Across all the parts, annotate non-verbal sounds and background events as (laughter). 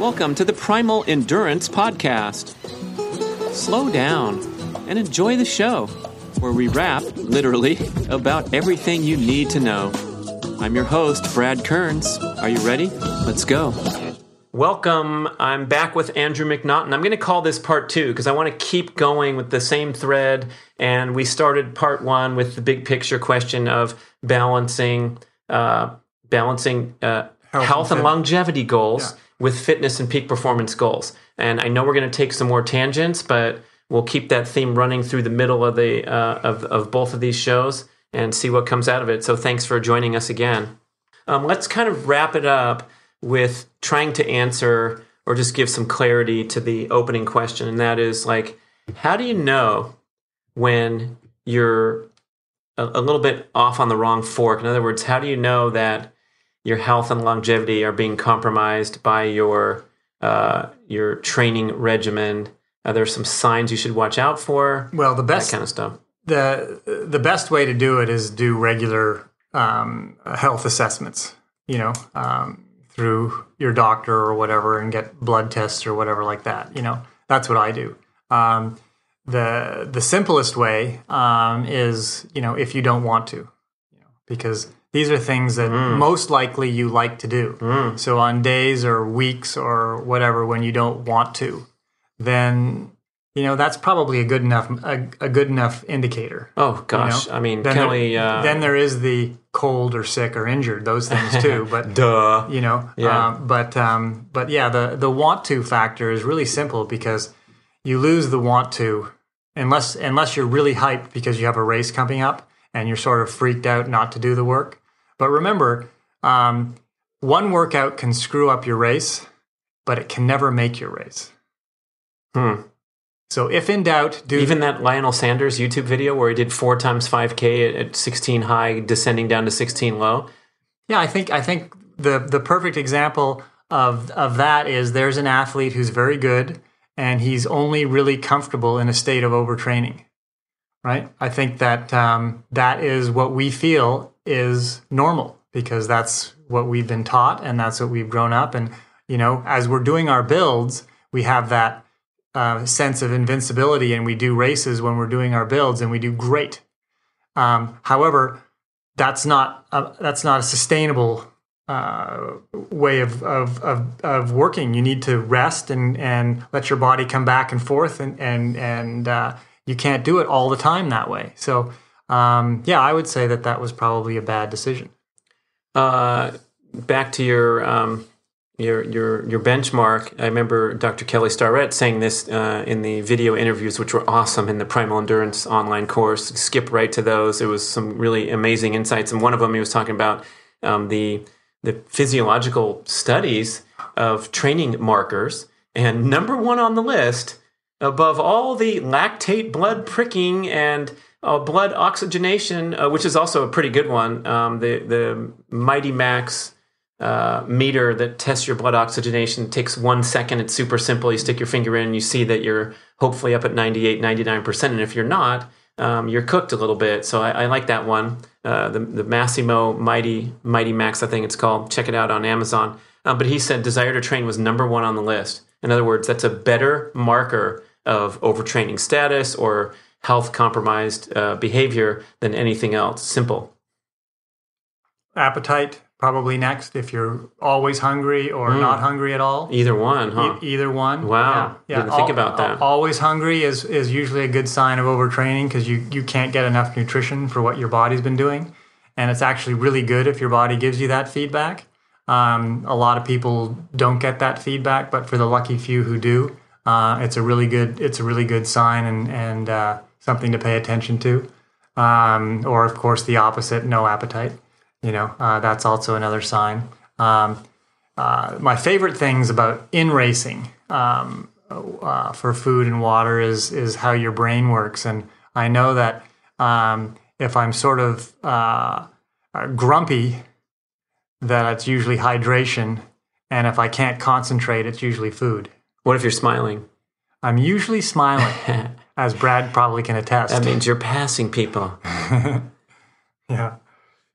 Welcome to the Primal Endurance Podcast. Slow down and enjoy the show, where we rap, literally, (laughs) about everything you need to know. I'm your host, Brad Kearns. Are you ready? Let's go. Welcome. I'm back with Andrew McNaughton. I'm going to call this part two because I want to keep going with the same thread. And we started part one with the big picture question of balancing, uh, balancing uh, health, health and, and longevity goals. Yeah with fitness and peak performance goals. And I know we're going to take some more tangents, but we'll keep that theme running through the middle of the uh, of, of both of these shows and see what comes out of it. So thanks for joining us again. Um, let's kind of wrap it up with trying to answer or just give some clarity to the opening question, and that is like, how do you know when you're a, a little bit off on the wrong fork? In other words, how do you know that your health and longevity are being compromised by your uh, your training regimen. Uh, there's some signs you should watch out for. Well, the best kind of stuff. The the best way to do it is do regular um, health assessments. You know, um, through your doctor or whatever, and get blood tests or whatever like that. You know, that's what I do. Um, the the simplest way um, is you know if you don't want to, you know, because these are things that mm. most likely you like to do. Mm. So on days or weeks or whatever when you don't want to, then you know that's probably a good enough a, a good enough indicator. Oh gosh, you know? I mean, then Kelly. There, uh, then there is the cold or sick or injured, those things too. (laughs) But duh, you know. Yeah. Um, but um, but yeah, the the want to factor is really simple because you lose the want to unless unless you're really hyped because you have a race coming up and you're sort of freaked out not to do the work but remember, um, one workout can screw up your race, but it can never make your race. Hmm. So if in doubt, do even that Lionel Sanders YouTube video where he did four times five k at 16 high, descending down to 16 low. Yeah, I think I think the the perfect example of of that is there's an athlete who's very good and he's only really comfortable in a state of overtraining. Right? I think that um, that is what we feel is normal because that's what we've been taught and that's what we've grown up. And, you know, as we're doing our builds, we have that uh, sense of invincibility and we do races when we're doing our builds and we do great. Um, however, that's not a, that's not a sustainable uh, way of, of, of, of, working. You need to rest and, and let your body come back and forth, and and and uh, you can't do it all the time that way. So um, yeah, I would say that that was probably a bad decision. Uh, back to your um, your your your benchmark. I remember Dr. Kelly Starrett saying this uh, in the video interviews, which were awesome in the Primal Endurance online course. Skip right to those. It was some really amazing insights, and one of them he was talking about um, the the physiological studies of training markers, and number one on the list above all the lactate blood pricking and uh, blood oxygenation, uh, which is also a pretty good one. Um, the the Mighty Max uh, meter that tests your blood oxygenation takes one second. It's super simple. You stick your finger in, and you see that you're hopefully up at 98, 99%. And if you're not, um, you're cooked a little bit. So I, I like that one. Uh, the, the Masimo Mighty Mighty Max, I think it's called. Check it out on Amazon. Um, but he said desire to train was number one on the list. In other words, that's a better marker of overtraining status or health compromised uh, behavior than anything else. Simple. Appetite, probably next if you're always hungry or mm. not hungry at all. Either one, huh? E- either one. Wow. Yeah. Didn't think about that. Always hungry is, is usually a good sign of overtraining because you, you can't get enough nutrition for what your body's been doing. And it's actually really good if your body gives you that feedback. Um, a lot of people don't get that feedback, but for the lucky few who do, uh, it's a really good it's a really good sign and and uh, something to pay attention to. Um, or, of course, the opposite, no appetite. You know, uh, that's also another sign. Um, uh, my favorite things about in racing um, uh, for food and water is is how your brain works, and I know that um, if I'm sort of uh, grumpy, that it's usually hydration, and if I can't concentrate, it's usually food. What if you're smiling? I'm usually smiling. (laughs) as Brad probably can attest. That means you're passing people. (laughs) yeah.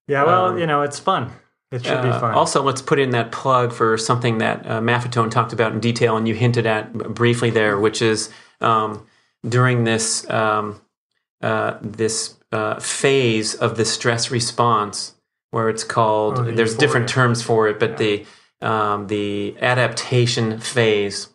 Yeah, well, um, you know, it's fun. It should be Uh, fun. also, let's put in that plug for something that uh, Maffetone talked about in detail, and you hinted at briefly there, which is um, during this um, uh, this uh, phase of the stress response, where it's called. Oh, the there's different terms for it, but the um, the adaptation phase.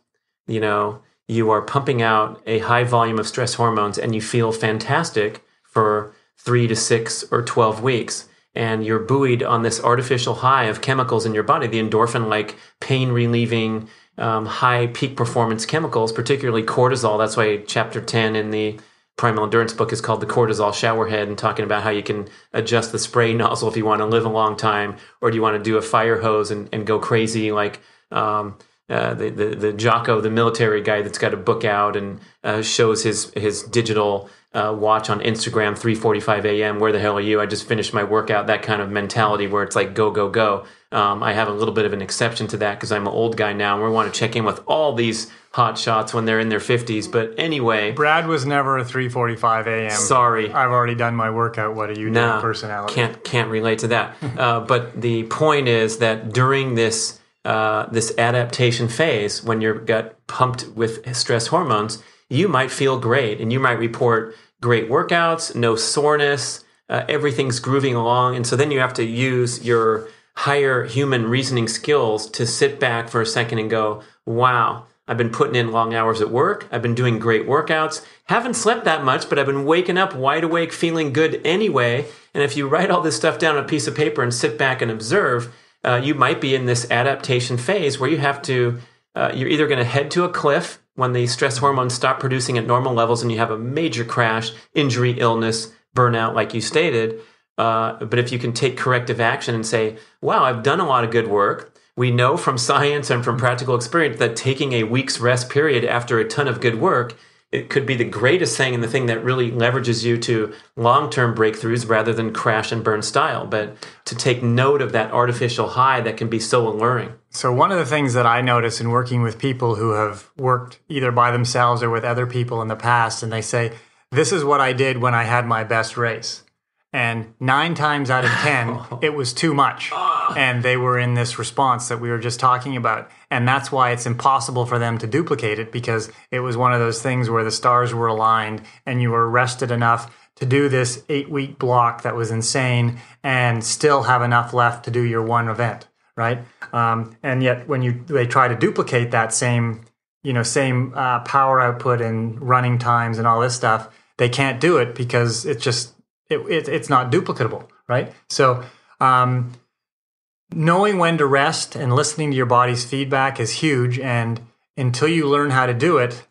You know, you are pumping out a high volume of stress hormones, and you feel fantastic for three to six or twelve weeks and you're buoyed on this artificial high of chemicals in your body, the endorphin like pain relieving, um, high peak performance chemicals, particularly cortisol. That's why chapter 10 in the Primal Endurance book is called the cortisol Showerhead and talking about how you can adjust the spray (laughs) nozzle if you want to live a long time, or do you want to do a fire hose and, and go crazy like um, uh, the, the the Jocko, the military guy that's got a book out and uh, shows his his digital uh, watch on Instagram, 3:45 a.m. Where the hell are you? I just finished my workout. That kind of mentality where it's like go go go. Um, I have a little bit of an exception to that because I'm an old guy now, and we want to check in with all these hot shots when they're in their 50s. But anyway, Brad was never a 3:45 a.m. sorry. I've already done my workout. What are you No, doing? Personality. Can't can't relate to that. uh, but the point is that during this uh, this adaptation phase, when your gut pumped with stress hormones, you might feel great, and you might report great workouts, no soreness, uh, everything's grooving along, and so then you have to use your higher human reasoning skills to sit back for a second and go, "Wow." I've been putting in long hours at work. I've been doing great workouts. Haven't slept that much, but I've been waking up wide awake, feeling good anyway. And if you write all this stuff down on a piece of paper and sit back and observe, uh, you might be in this adaptation phase where you have to, uh, you're either going to head to a cliff when the stress hormones stop producing at normal levels and you have a major crash, injury, illness, burnout, like you stated. Uh, but if you can take corrective action and say, wow, I've done a lot of good work. We know from (laughs) science and from practical experience that taking a week's rest period after a ton of good work it could be the greatest thing and the thing that really leverages you to long-term breakthroughs rather than crash and burn style. But to take note of that artificial high that can be so alluring. So one of the things that I notice in working with people who have worked either by themselves or with other people in the past, and they say, "This is what I did when I had my best race," and nine times out of ten, (laughs) it was too much, oh. And they were in this response that we were just talking about, and that's why it's impossible for them to duplicate it because it was one of those things where the stars were aligned and you were rested enough to do this eight week block that was insane and still have enough left to do your one event right? Um, and yet, when you they try to duplicate that same, you know, same uh, power output and running times and all this stuff, they can't do it because it's just it, it it's not duplicatable, right? So, um, knowing when to rest and listening to your body's feedback is huge. And until you learn how to do it,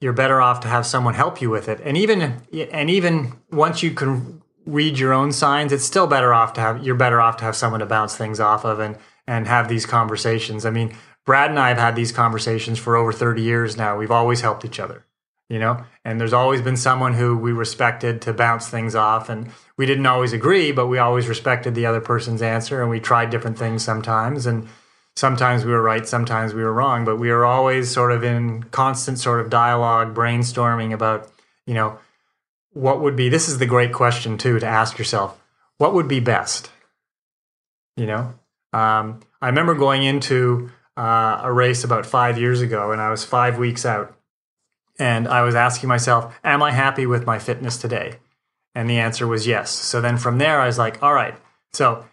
you're better off to have someone help you with it. And even and even once you can read your own signs, it's still better off to have you're better off to have someone to bounce things off of and and have these conversations. I mean, Brad and I have had these conversations for over 30 years now. We've always helped each other, you know, and there's always been someone who we respected to bounce things off. And we didn't always agree, but we always respected the other person's answer and we tried different things sometimes. And sometimes we were right, sometimes we were wrong, but we were always sort of in constant sort of dialogue, brainstorming about, you know, what would be this is the great question too to ask yourself what would be best you know um, i remember going into uh, a race about five years ago and i was five weeks out and i was asking myself am i happy with my fitness today? And the answer was yes. So then from there i was like all right. So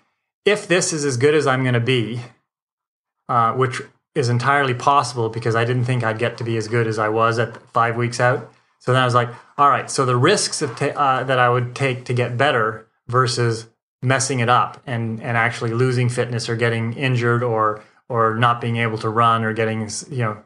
if this is as good as i'm going to be uh, which is entirely possible because i didn't think i'd get to be as good as i was at five weeks out so then I was like, all right, so the risks ta- uh, that I would take to get better versus messing it up and, and actually losing fitness or getting injured or or not being able to run or getting you know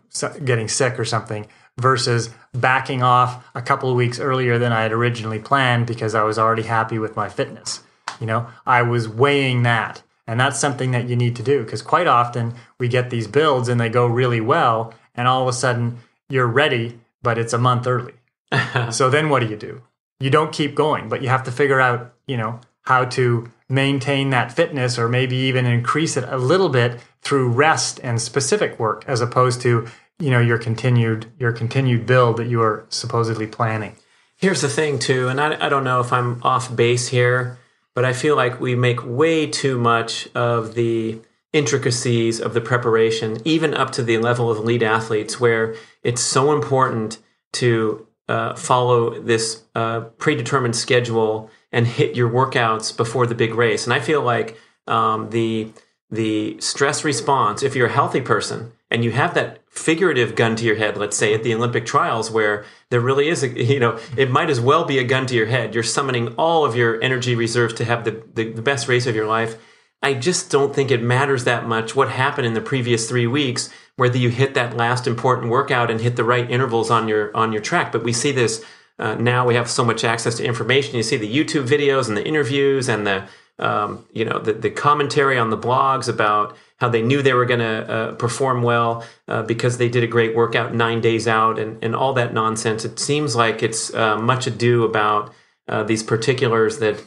getting sick or something versus backing off a couple of weeks earlier than I had originally planned because I was already happy with my fitness. You know, I was weighing that. And that's something that you need to do because quite often we get these builds and they go really well and all of a sudden you're ready but it's a month early. (laughs) so then what do you do? You don't keep going, but you have to figure out, you know, how to maintain that fitness or maybe even increase it a little bit through rest and specific work as opposed to, you know, your continued your continued build that you are supposedly planning. Here's the thing, too, and I, I don't know if I'm off base here, but I feel like we make way too much of the intricacies of the preparation, even up to the level of elite athletes, where it's so important to uh, follow this uh, predetermined schedule and hit your workouts before the big race. And I feel like um, the the stress response, if you're a healthy person and you have that figurative gun to your head, let's say at the Olympic trials, where there really is a, (laughs) you know, it might as well be a gun to your head. You're summoning all of your energy reserves to have the, the, the best race of your life. I just don't think it matters that much what happened in the previous three weeks, whether you hit that last important workout and hit the right intervals on your on your track. But we see this uh, now. We have so much access to information. You see the YouTube videos and the interviews and the um, you know the, the commentary on the blogs about how they knew they were going to uh, perform well uh, because they did a great workout nine days out and, and all that nonsense. It seems like it's uh, much ado about uh, these particulars that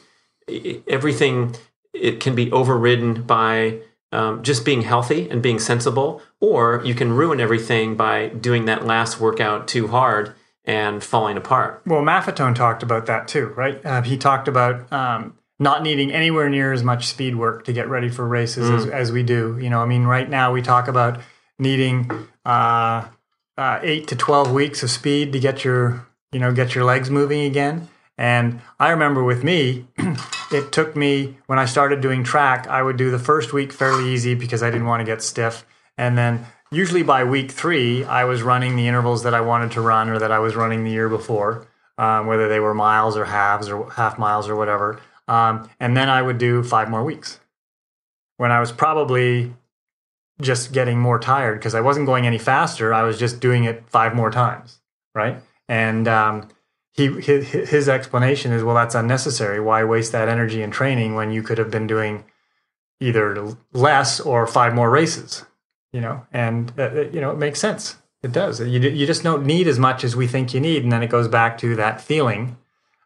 everything it can be overridden by um, just being healthy and being sensible, or you can ruin everything by doing that last workout too hard and falling apart. Well, Maffetone talked about that too, right? Uh, he talked about um, not needing anywhere near as much speed work to get ready for races mm. as, as, we do. You know, I mean, right now we talk about needing uh, uh, eight to twelve weeks of speed to get your you know get your legs moving again. And I remember with me, (clears throat) it took me when I started doing track, I would do the first week fairly easy because I didn't want to get stiff, and then usually by week three, I was running the intervals that I wanted to run or that I was running the year before, um, whether they were miles or halves or half miles or whatever. Um, and then I would do five more weeks when I was probably just getting more tired because I wasn't going any faster. I was just doing it five more times, right? And um, he his, his explanation is, well, that's unnecessary. Why waste that energy in training when you could have been doing either less or five more races? You know, and uh, uh you know it makes sense. It does. You you just don't need as much as we think you need, and then it goes back to that feeling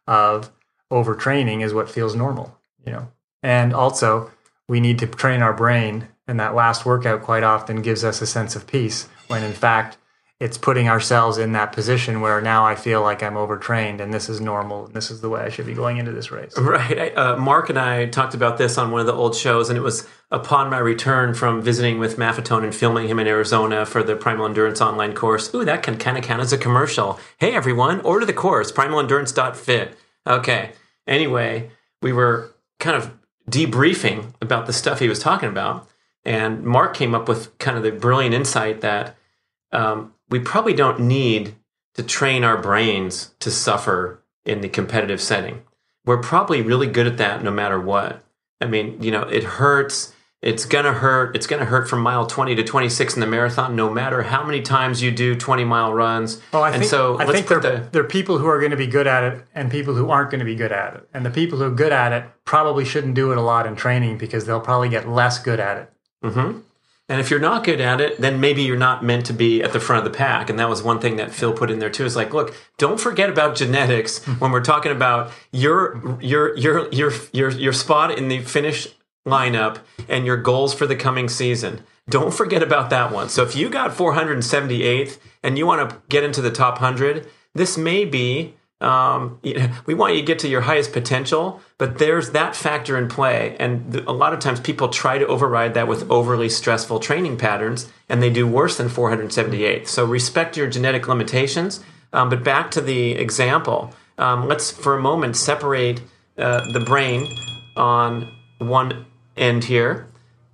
of overtraining is what feels normal, you know. And also, we need to train our brain, and that last workout quite often gives us a sense of peace when in fact it's putting ourselves in that position where now I feel like I'm overtrained and this is normal and this is the way I should be going into this race. Right. Uh, Mark and I talked about this on one of the old shows, and it was upon my return from visiting with Maffetone and filming him in Arizona for the Primal Endurance online course. Ooh, that can kind of count as a commercial. Hey, everyone, order the course, primalendurance.fit. Okay. Anyway, we were kind of debriefing about the stuff he was talking about. And Mark came up with kind of the brilliant insight that um, we probably don't need to train our brains to suffer in the competitive setting. We're probably really good at that no matter what. I mean, you know, it hurts it's gonna hurt. It's gonna hurt from mile twenty to twenty six in the marathon, no matter how many times you do twenty mile runs. Oh, I and think, so I think there, the, there are people who are going to be good at it and people who aren't going to be good at it. And the people who are good at it probably shouldn't do it a lot in training because they'll probably get less good at it. Mm-hmm. And if you're not good at it, then maybe you're not meant to be at the front of the pack. And that was one thing that Phil put in there too. Is like, look, don't forget about genetics when we're talking about your your your your your your spot in the finish lineup and your goals for the coming season. Don't forget about that one. So if you got 478th and you want to get into the top 100, this may be um, (laughs) we want you to get to your highest potential, but there's that factor in play. And th- a lot of times people try to override that with overly stressful training patterns, and they do worse than 478. So respect your genetic limitations. Um, but back to the example, um, let's for a moment separate uh, the brain on one end here.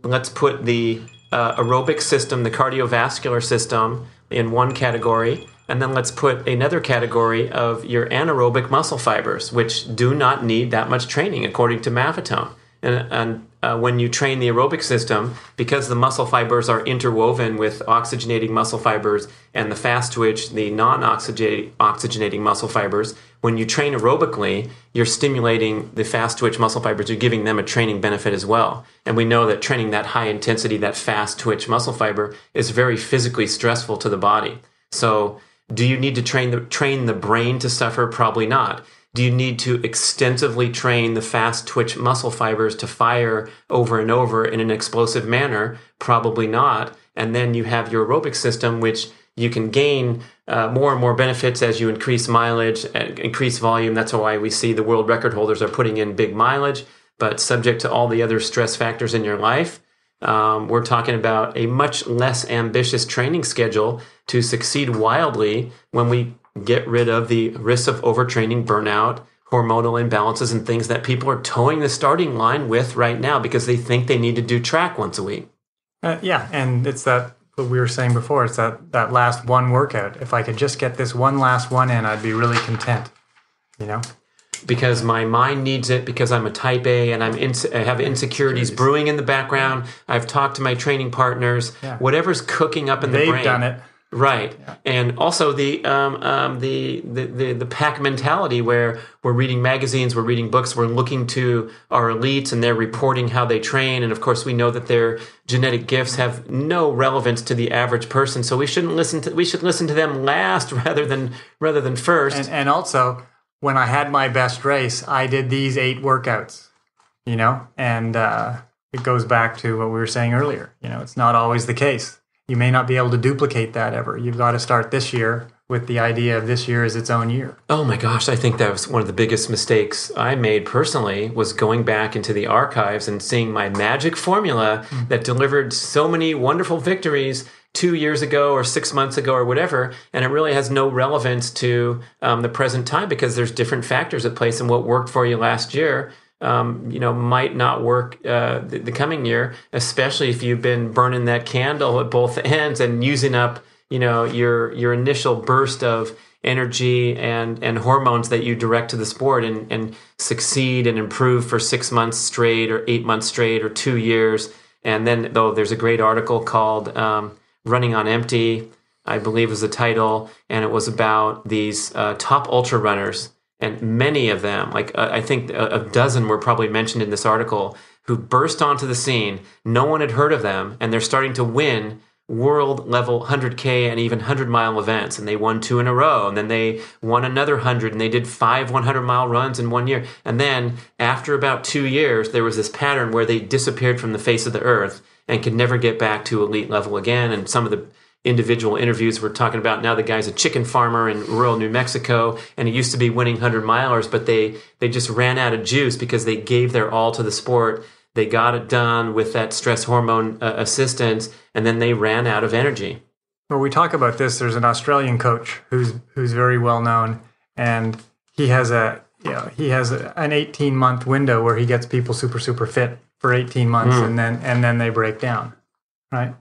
Let's put the uh, aerobic system, the cardiovascular system, in one category. And then let's put another category of your anaerobic muscle fibers, which do not need that much training, according to Maffetone. And, and uh, when you train the aerobic system, because the muscle fibers are interwoven with oxygenating muscle fibers and the fast twitch, the non oxygenating muscle fibers, when you train aerobically, you're stimulating the fast twitch muscle fibers, you're giving them a training benefit as well. And we know that training that high intensity, that fast twitch muscle fiber is very physically stressful to the body. So, do you need to train the, train the brain to suffer? Probably not. Do you need to extensively train the fast twitch muscle fibers to fire over and over in an explosive manner? Probably not. And then you have your aerobic system, which you can gain uh, more and more benefits as you increase mileage, increase volume. That's why we see the world record holders are putting in big mileage. but subject to all the other stress factors in your life. Um, we're talking about a much less ambitious training schedule to succeed wildly when we get rid of the risks of overtraining, burnout, hormonal imbalances, and things that people are toeing the starting line with right now because they think they need to do track once a week. Uh, yeah, and it's that what we were saying before. It's that that last one workout. If I could just get this one last one in, I'd be really content. You know. Because my mind needs it, because I'm a type A and I'm ins- I have insecurities brewing in the background. I've talked to my training partners. Yeah. Whatever's cooking up in the brain. They've done it. Right, and also the, um, um, the the the the pack mentality where we're reading magazines, we're reading books, we're looking to our elites, and they're reporting how they train, and of course we know that their genetic gifts have no relevance to the average person, so we shouldn't listen to we should listen to them last (laughs) rather than rather than first. And, and also, when I had my best race, I did these eight workouts, you know, and uh, it goes back to what we were saying earlier. You know, it's not always the case. You may not be able to duplicate that ever. You've got to start this year with the idea of this year as its own year. Oh my gosh, I think that was one of the biggest mistakes I made personally was going back into the archives and seeing my magic formula that delivered so many wonderful victories two years ago or six months ago or whatever, and it really has no relevance to um, the present time because there's different factors at place and what worked for you last year. Um, you know, might not work uh, the, the coming year, especially if you've been burning that candle at both (laughs) ends and using up, you know, your your initial burst of energy and and hormones that you direct to the sport and and succeed and improve for six months straight or eight months straight or two years. And then though there's a great article called um, running on empty i believe was the title and it was about these uh, top ultra runners and many of them like uh, i think a, a dozen were probably mentioned in this article who burst onto the scene. No one had heard of them and they're starting to win world level 100k and even 100 mile events. And they won two in a row and then they won another 100 and they did five 100 mile runs in one year. And then after about two years there was this pattern where they disappeared from the face of the earth and could never get back to elite level again. And some of the individual interviews we're talking about now. The guy's a chicken farmer in rural new mexico and he used to be winning 100 milers but they they just ran out of juice because they gave their all to the sport. They got it done with that stress hormone uh, assistance and then they ran out of energy. When we talk about this, there's an Australian coach who's who's very well known, and he has a you know he has a, an 18 month window where he gets people super super fit for 18 months, and then and then they break down, right?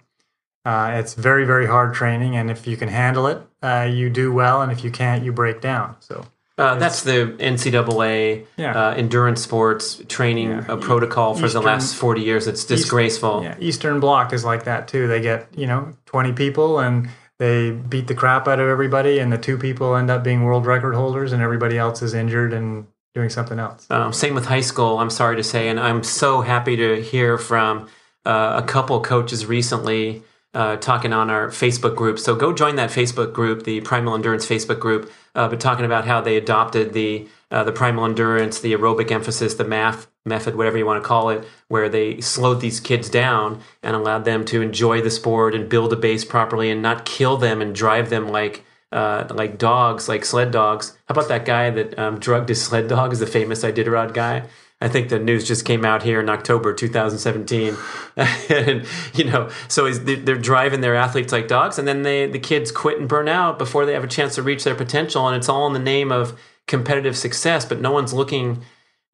Uh, it's very very hard training, and if you can handle it, uh, you do well, and if you can't, you break down. So uh, that's the NCAA Yeah. uh, endurance sports training Yeah. uh, protocol for Eastern- the last 40 years. It's disgraceful. Yeah, Eastern Bloc is like that too. They get you know 20 people and they beat the crap out of everybody, and the two people end up being world record holders, and everybody else is injured and doing something else. Um, same with high school, I'm sorry to say. And I'm so happy to hear from uh, a couple coaches recently uh, talking on our Facebook group. So go join that Facebook group, the Primal Endurance Facebook group, uh, but talking about how they adopted the uh, the primal endurance, the aerobic emphasis, the MAF method, whatever you want to call it, where they slowed these kids down and allowed them to enjoy the sport and build a base properly and not kill them and drive them like uh, like dogs, like sled dogs. How about that guy that um, drugged his sled dog? Is the famous Iditarod guy? I think the news just came out here in October 2017, (laughs) and you know, so they're driving their athletes like dogs, and then they the kids quit and burn out before they have a chance to reach their potential, and it's all in the name of competitive success. But no one's looking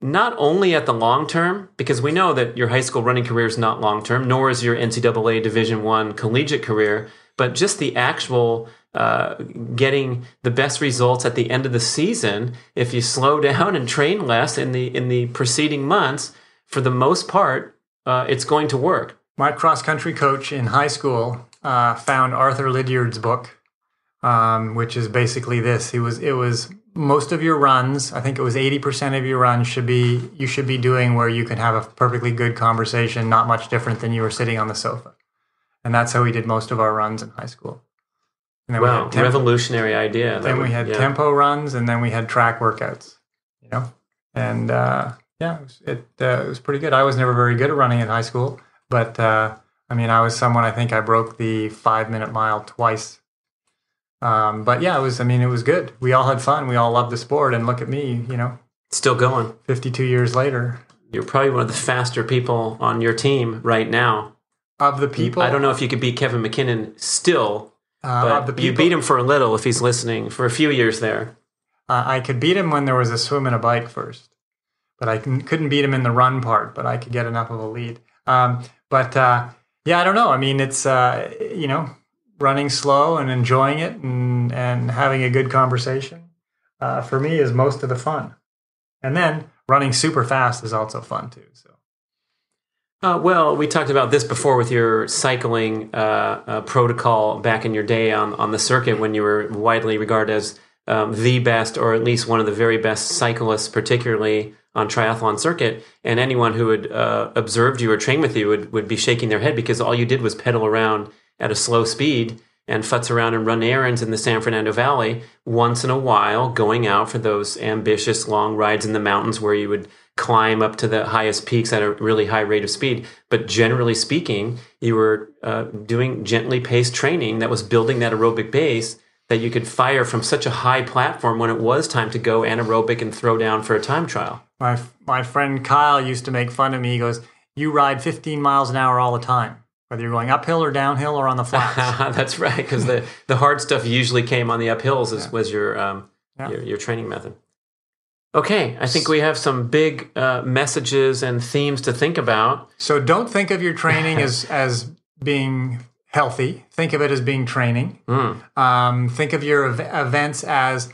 not only at the long term, because we know that your high school running career is not long term, nor is your NCAA Division One collegiate career, but just the actual uh, getting the best results at the end of the season. If you slow (laughs) down and train less in the in the preceding months, for the most part, uh, it's going to work. My cross country coach in high school uh, found Arthur Lydiard's book, um, which is basically this. He was it was most of your runs. I think it was eighty percent of your runs should be you should be doing where you can have a perfectly good conversation, not much different than you were sitting on the sofa, and that's how we did most of our runs in high school. And then we Wow, tempo, revolutionary idea. Then we had yeah. tempo runs, and then we had track workouts. You know, and uh, yeah, it was, it, uh, it was pretty good. I was never very good at running in high school, but uh, I mean, I was someone. I think I broke the five minute mile twice. Um, but yeah, it was. I mean, it was good. We all had fun. We all loved the sport. And look at me, you know, Still going. fifty two years later, you're probably one of the faster people on your team right now. Of the people, I don't know if you could beat Kevin McKinnon still, uh, but you beat him for a little if he's listening for a few years there. Uh, I could beat him when there was a swim and a bike first, but I can, couldn't beat him in the run part. But I could get enough of a lead. Um, but uh, yeah, I don't know. I mean, it's uh, you know running slow and enjoying it and and having a good conversation. Uh, for me, is most of the fun, and then running super fast is also fun too. So. Uh, well, we talked about this before with your cycling uh, uh, protocol back in your day on, on the circuit when you were widely regarded as um, the best, or at least one of the very best cyclists, particularly on triathlon circuit. And anyone who had uh, observed you or trained with you would, would be shaking their head because all you did was pedal around at a slow speed and futz around and run errands in the San Fernando Valley once in a while, going out for those ambitious long rides in the mountains where you would climb up to the highest peaks at a really high rate of speed. But generally speaking, you were uh, doing gently paced training that was building that aerobic base that you could fire from such a high platform when it was time to go anaerobic and throw down for a time trial. My my friend Kyle used to make fun of me. He goes, "You ride 15 miles an hour all the time." Whether you're going uphill or downhill or on the flats. (laughs) That's right, because the, the hard stuff usually came on the uphills. As, yeah. Was your, um, yeah. your your training method? Okay, I think we have some big uh, messages and themes to think about. So don't think of your training as (laughs) as being healthy. Think of it as being training. Mm. Um, think of your ev- events as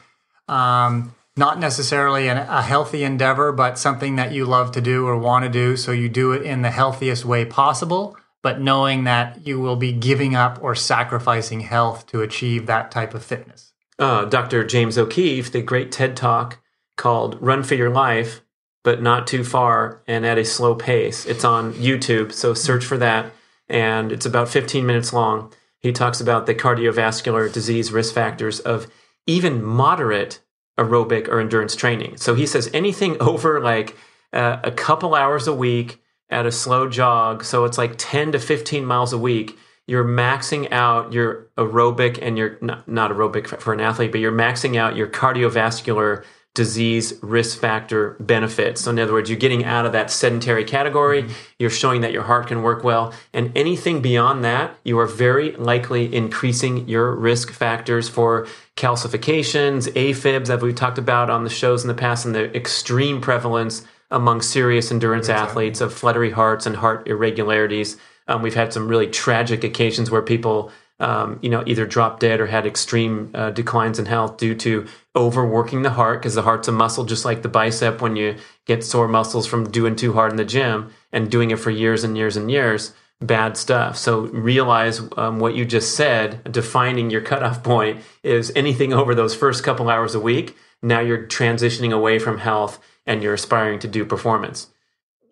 um, not necessarily an, a healthy endeavor, but something that you love to do or want to do. So you do it in the healthiest way possible, but knowing that you will be giving up or sacrificing health to achieve that type of fitness. Uh, Dr. James O'Keefe, the great TED Talk called Run for Your Life, but not too far and at a slow pace. It's on YouTube, so search for that. And it's about 15 minutes long. He talks about the cardiovascular disease risk factors of even moderate aerobic or endurance training. So he says anything (laughs) over like uh, a couple hours a week at a slow jog, so it's like 10 to 15 miles a week, you're maxing out your aerobic and your not, not aerobic for an athlete, but you're maxing out your cardiovascular disease risk factor benefits. So, in other words, you're getting out of that sedentary category, mm-hmm. you're showing that your heart can work well, and anything beyond that, you are very likely increasing your risk factors for calcifications, AFibs, that we've talked about on the shows in the past, and the extreme prevalence among serious endurance athletes of fluttery hearts and heart irregularities. Um, we've had some really tragic occasions where people um, you know, either dropped dead or had extreme uh, declines in health due to overworking the heart, because the heart's a muscle just like the bicep when you get sore muscles from doing too hard in the gym and doing it for years and years and years. Bad stuff. So realize um, what you just said, defining your cutoff point is anything over those first couple hours a week. Now you're transitioning away from health and you're aspiring to do performance.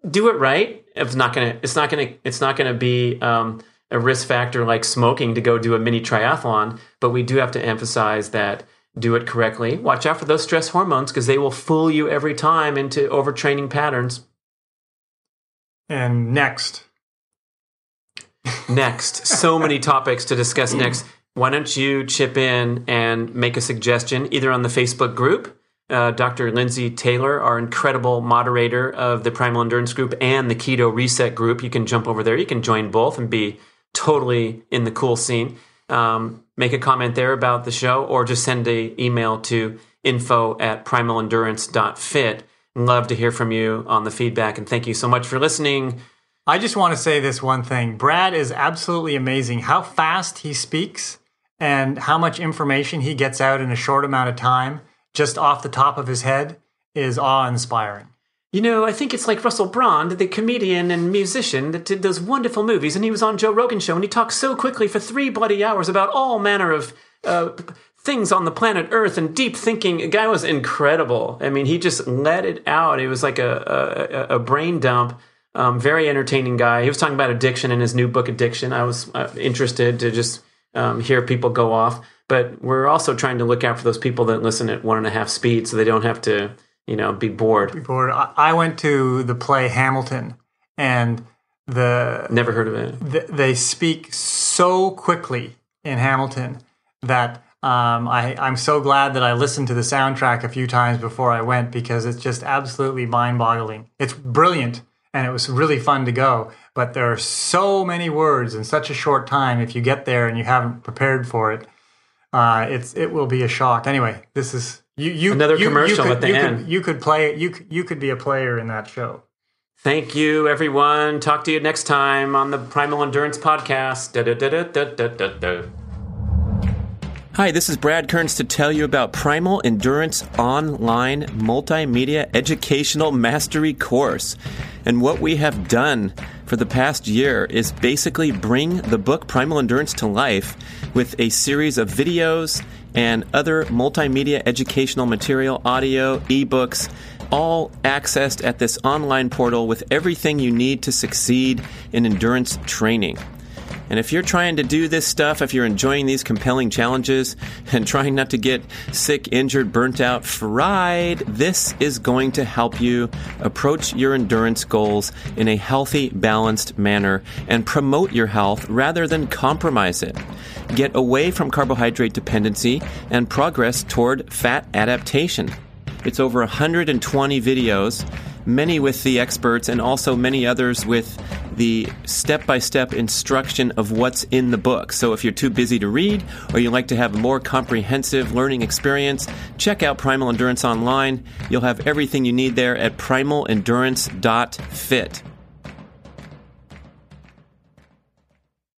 Do it right. It's not gonna. It's not gonna. It's not gonna be. Um, a risk factor like smoking to go do a mini triathlon, but we do have to emphasize that do it correctly. Watch out for those stress hormones because they will fool you every time into overtraining patterns. And next. next. So many topics to discuss next. Why don't you chip in and make a suggestion either on the Facebook group? Uh, Dr. Lindsay Taylor, our incredible moderator of the Primal Endurance group and the Keto Reset group. You can jump over there. You can join both and be totally in the cool scene, um, make a comment there about the show or just send an email to info at primalendurance.fit. Love to hear from you on the feedback and thank you so much for listening. I just want to say this one thing. Brad is absolutely amazing. How fast he speaks and how much information he gets out in a short amount of time, just off the top of his head, is awe inspiring. You know, I think it's like Russell Brand, the comedian and musician that did those wonderful movies, and he was on Joe Rogan's show, and he talked so quickly for three bloody hours about all manner of uh, things on the planet Earth and deep thinking. The guy was incredible. I mean, he just let it out. It was like a, a, a brain dump. Um, very entertaining guy. He was talking about addiction in his new book, Addiction. I was uh, interested to just um, hear people go off, but we're also trying to look out for those people that listen at one and a half speed, so they don't have to you know, be bored. Be bored. I went to the play Hamilton, and the never heard of it. The, they speak so quickly in Hamilton that Um, I, I'm so glad that I listened to the soundtrack a few times before I went because it's just absolutely mind boggling. It's brilliant and it was really fun to go. But there are so many words in such a short time. If you get there and you haven't prepared for it, uh, it's it will be a shock. Anyway, this is you. you Another you, commercial you could, at the you end. Could, you could play. You you could be a player in that show. Thank you, everyone. Talk to you next time on the Primal Endurance Podcast. Da, da, da, da, da, da, da, da. Hi, this is Brad Kearns to tell you about Primal Endurance Online Multimedia Educational Mastery Course. And what we have done for the past year is basically bring the book Primal Endurance to life with a series of videos and other multimedia educational material, audio, ebooks, all accessed at this online portal with everything you need to succeed in endurance training. And if you're trying to do this stuff, if you're enjoying these compelling challenges (laughs) and trying not to get sick, injured, burnt out, fried, this is going to help you approach your endurance goals in a healthy, balanced manner and promote your health rather than compromise it. Get away from carbohydrate dependency and progress toward fat adaptation. It's over 120 videos, many with the experts, and also many others with the step by step instruction of what's in the book. So if you're too busy to read or you like to have a more comprehensive learning experience, check out Primal Endurance Online. You'll have everything you need there at primalendurance.fit.